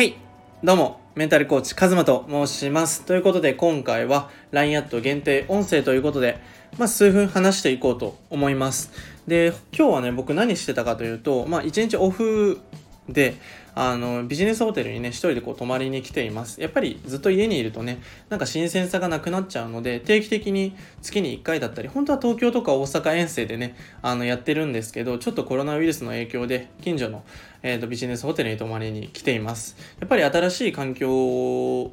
はい。どうもメンタルコーチカズマと申します。ということで今回は LINE アット限定音声ということでまあ、数分話していこうと思います。で今日はね僕何してたかというとまあ一日オフであのビジネスホテルにね一人でこう泊まりに来ています。やっぱりずっと家にいるとねなんか新鮮さがなくなっちゃうので定期的に月に1回だったり本当は東京とか大阪遠征でねあのやってるんですけどちょっとコロナウイルスの影響で近所の、えーと、ビジネスホテルに泊まりに来ています。やっぱり新しい環境を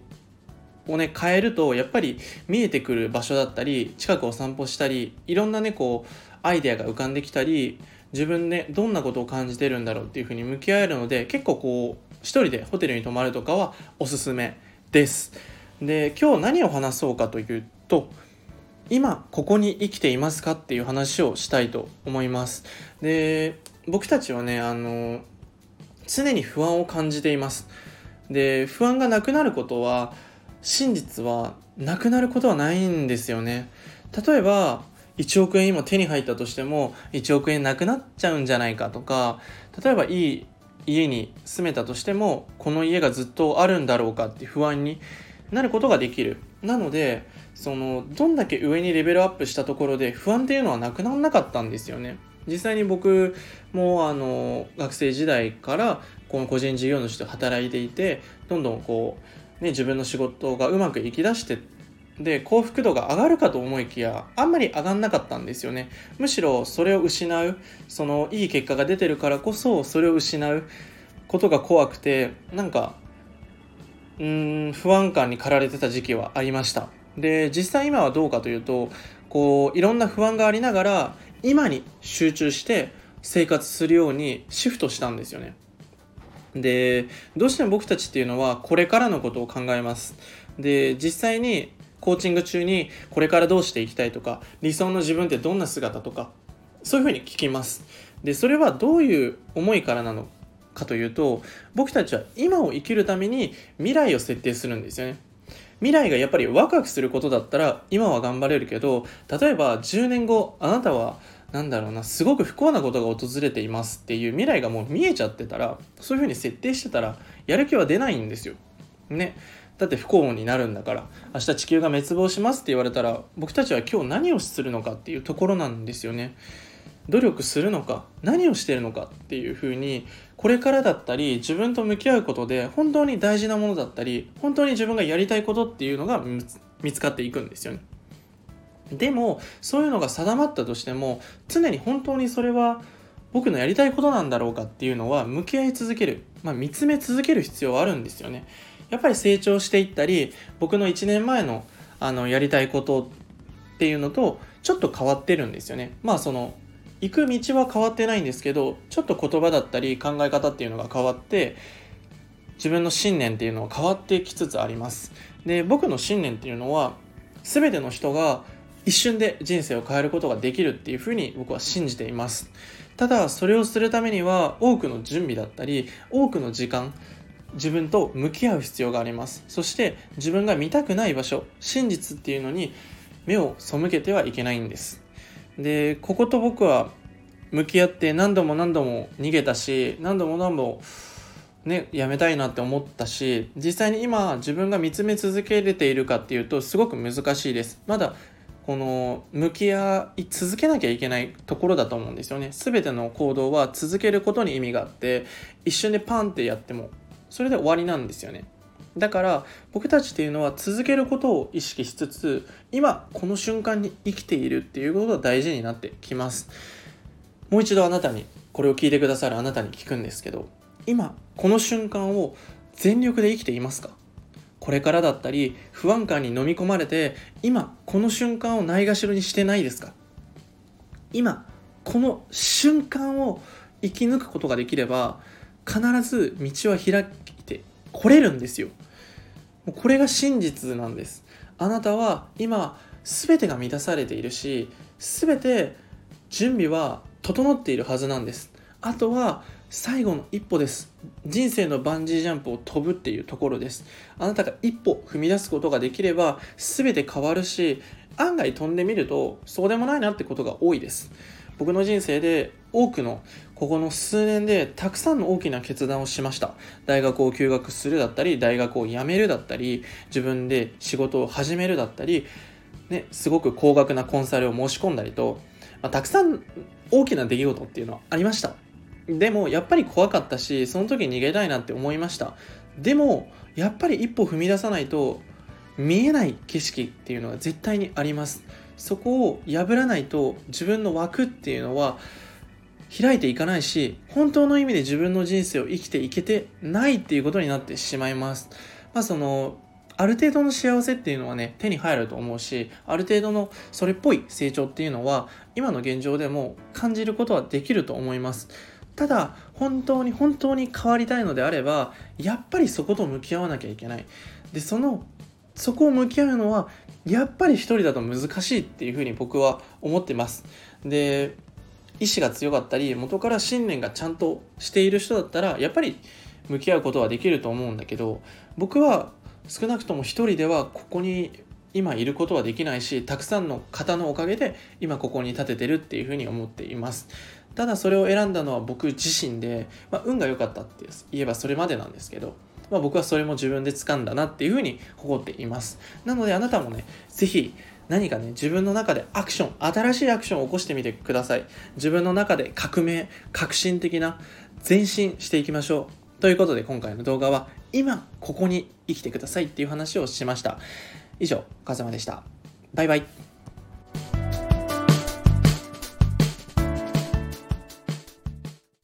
ね変えるとやっぱり見えてくる場所だったり近くを散歩したりいろんなねこうアイデアが浮かんできたり自分でどんなことを感じてるんだろうっていうふうに向き合えるので結構こう一人でホテルに泊まるとかはおすすめです。で今日何を話そうかというと今ここに生きていますかっていう話をしたいと思います。で僕たちはねあの常に不安を感じています。で不安がなくなることは真実はなくなることはないんですよね。例えば1億円今手に入ったとしても1億円なくなっちゃうんじゃないかとか例えばいい家に住めたとしてもこの家がずっとあるんだろうかって不安になることができる。なのでそのどんだけ上にレベルアップしたところで不安っていうのはなくならなかったんですよね。実際に僕もあの学生時代からこの個人事業主と働いていてどんどんこう、ね、自分の仕事がうまくいきだしてで幸福度が上がるかと思いきやあんまり上がんなかったんですよね。むしろそれを失うそのいい結果が出てるからこそそれを失うことが怖くてなんかうん不安感に駆られてた時期はありました。で実際今はどうかというとこういろんな不安がありながら今に集中して生活するようにシフトしたんですよね。でどうしても僕たちっていうのはこれからのことを考えます。で実際にコーチング中にこれからどうしていきたいとか理想の自分ってどんな姿とかそういうふうに聞きます。でそれはどういう思いからなのかというと僕たちは今を生きるために未来を設定するんですよね。未来がやっぱりワクワクすることだったら今は頑張れるけど例えば10年後あなたはなんだろうなすごく不幸なことが訪れていますっていう未来がもう見えちゃってたらそういうふうに設定してたらやる気は出ないんですよ。ね。だって不幸になるんだから明日地球が滅亡しますって言われたら僕たちは今日何をするのかっていうところなんですよね。努力するのか何をしてるのかっていうふうにこれからだったり自分と向き合うことで本当に大事なものだったり本当に自分がやりたいことっていうのが見つかっていくんですよね。でもそういうのが定まったとしても常に本当にそれは僕のやりたいことなんだろうかっていうのは向き合い続ける、まあ、見つめ続ける必要はあるんですよね。やっぱり成長していったり僕の1年前のあのやりたいことっていうのとちょっと変わってるんですよね。まあその行く道は変わってないんですけどちょっと言葉だったり考え方っていうのが変わって自分の信念っていうのは変わってきつつあります。で僕の信念っていうのは全ての人が一瞬で人生を変えることができるっていうふうに僕は信じています。ただそれをするためには多くの準備だったり多くの時間自分と向き合う必要があります。そして自分が見たくない場所真実っていうのに目を背けてはいけないんです。でここと僕は向き合って何度も何度も逃げたし何度も何度もねやめたいなって思ったし実際に今自分が見つめ続けれているかっていうとすごく難しいです。まだこの向き合い続けなきゃいけないところだと思うんですよね。全ての行動は続けることに意味があって一瞬でパンってやってもそれで終わりなんですよね。だから僕たちっていうのは続けることを意識しつつ今この瞬間に生きているっていうことが大事になってきます。もう一度あなたにこれを聞いてくださるあなたに聞くんですけど今この瞬間を全力で生きていますか？これからだったり不安感に飲み込まれて今この瞬間をないがしろにしてないですか？今この瞬間を生き抜くことができれば必ず道は開いて来れるんですよ。もうこれが真実なんです。あなたは今全てが満たされているし全て準備は整っているはずなんです。あとは最後の一歩です。人生のバンジージャンプを飛ぶっていうところです。あなたが一歩踏み出すことができれば全て変わるし案外飛んでみるとそうでもないなってことが多いです。僕の人生で多くのここの数年でたくさんの大きな決断をしました。大学を休学するだったり大学を辞めるだったり自分で仕事を始めるだったり、ね、すごく高額なコンサルを申し込んだりと、まあ、たくさん大きな出来事っていうのはありました。でもやっぱり怖かったしその時逃げたいなって思いました。でもやっぱり一歩踏み出さないと見えない景色っていうのが絶対にあります。そこを破らないと自分の枠っていうのは開いていかないし本当の意味で自分の人生を生きていけてないっていうことになってしまいます。まあそのある程度の幸せっていうのはね手に入ると思うしある程度のそれっぽい成長っていうのは今の現状でも感じることはできると思います。ただ本当に本当に変わりたいのであればやっぱりそこと向き合わなきゃいけない。でそのそこを向き合うのはやっぱり一人だと難しいっていうふうに僕は思ってます。で意志が強かったり元から信念がちゃんとしている人だったらやっぱり向き合うことはできると思うんだけど僕は少なくとも一人ではここに今いることはできないしたくさんの方のおかげで今ここに立ててるっていうふうに思っています。ただそれを選んだのは僕自身で、まあ、運が良かったって言えばそれまでなんですけど、まあ、僕はそれも自分で掴んだなっていうふうに誇っています。なのであなたもね是非何かね、自分の中でアクション、新しいアクションを起こしてみてください。自分の中で革命、革新的な前進していきましょう。ということで今回の動画は、今ここに生きてくださいっていう話をしました。以上、風間でした。バイバイ。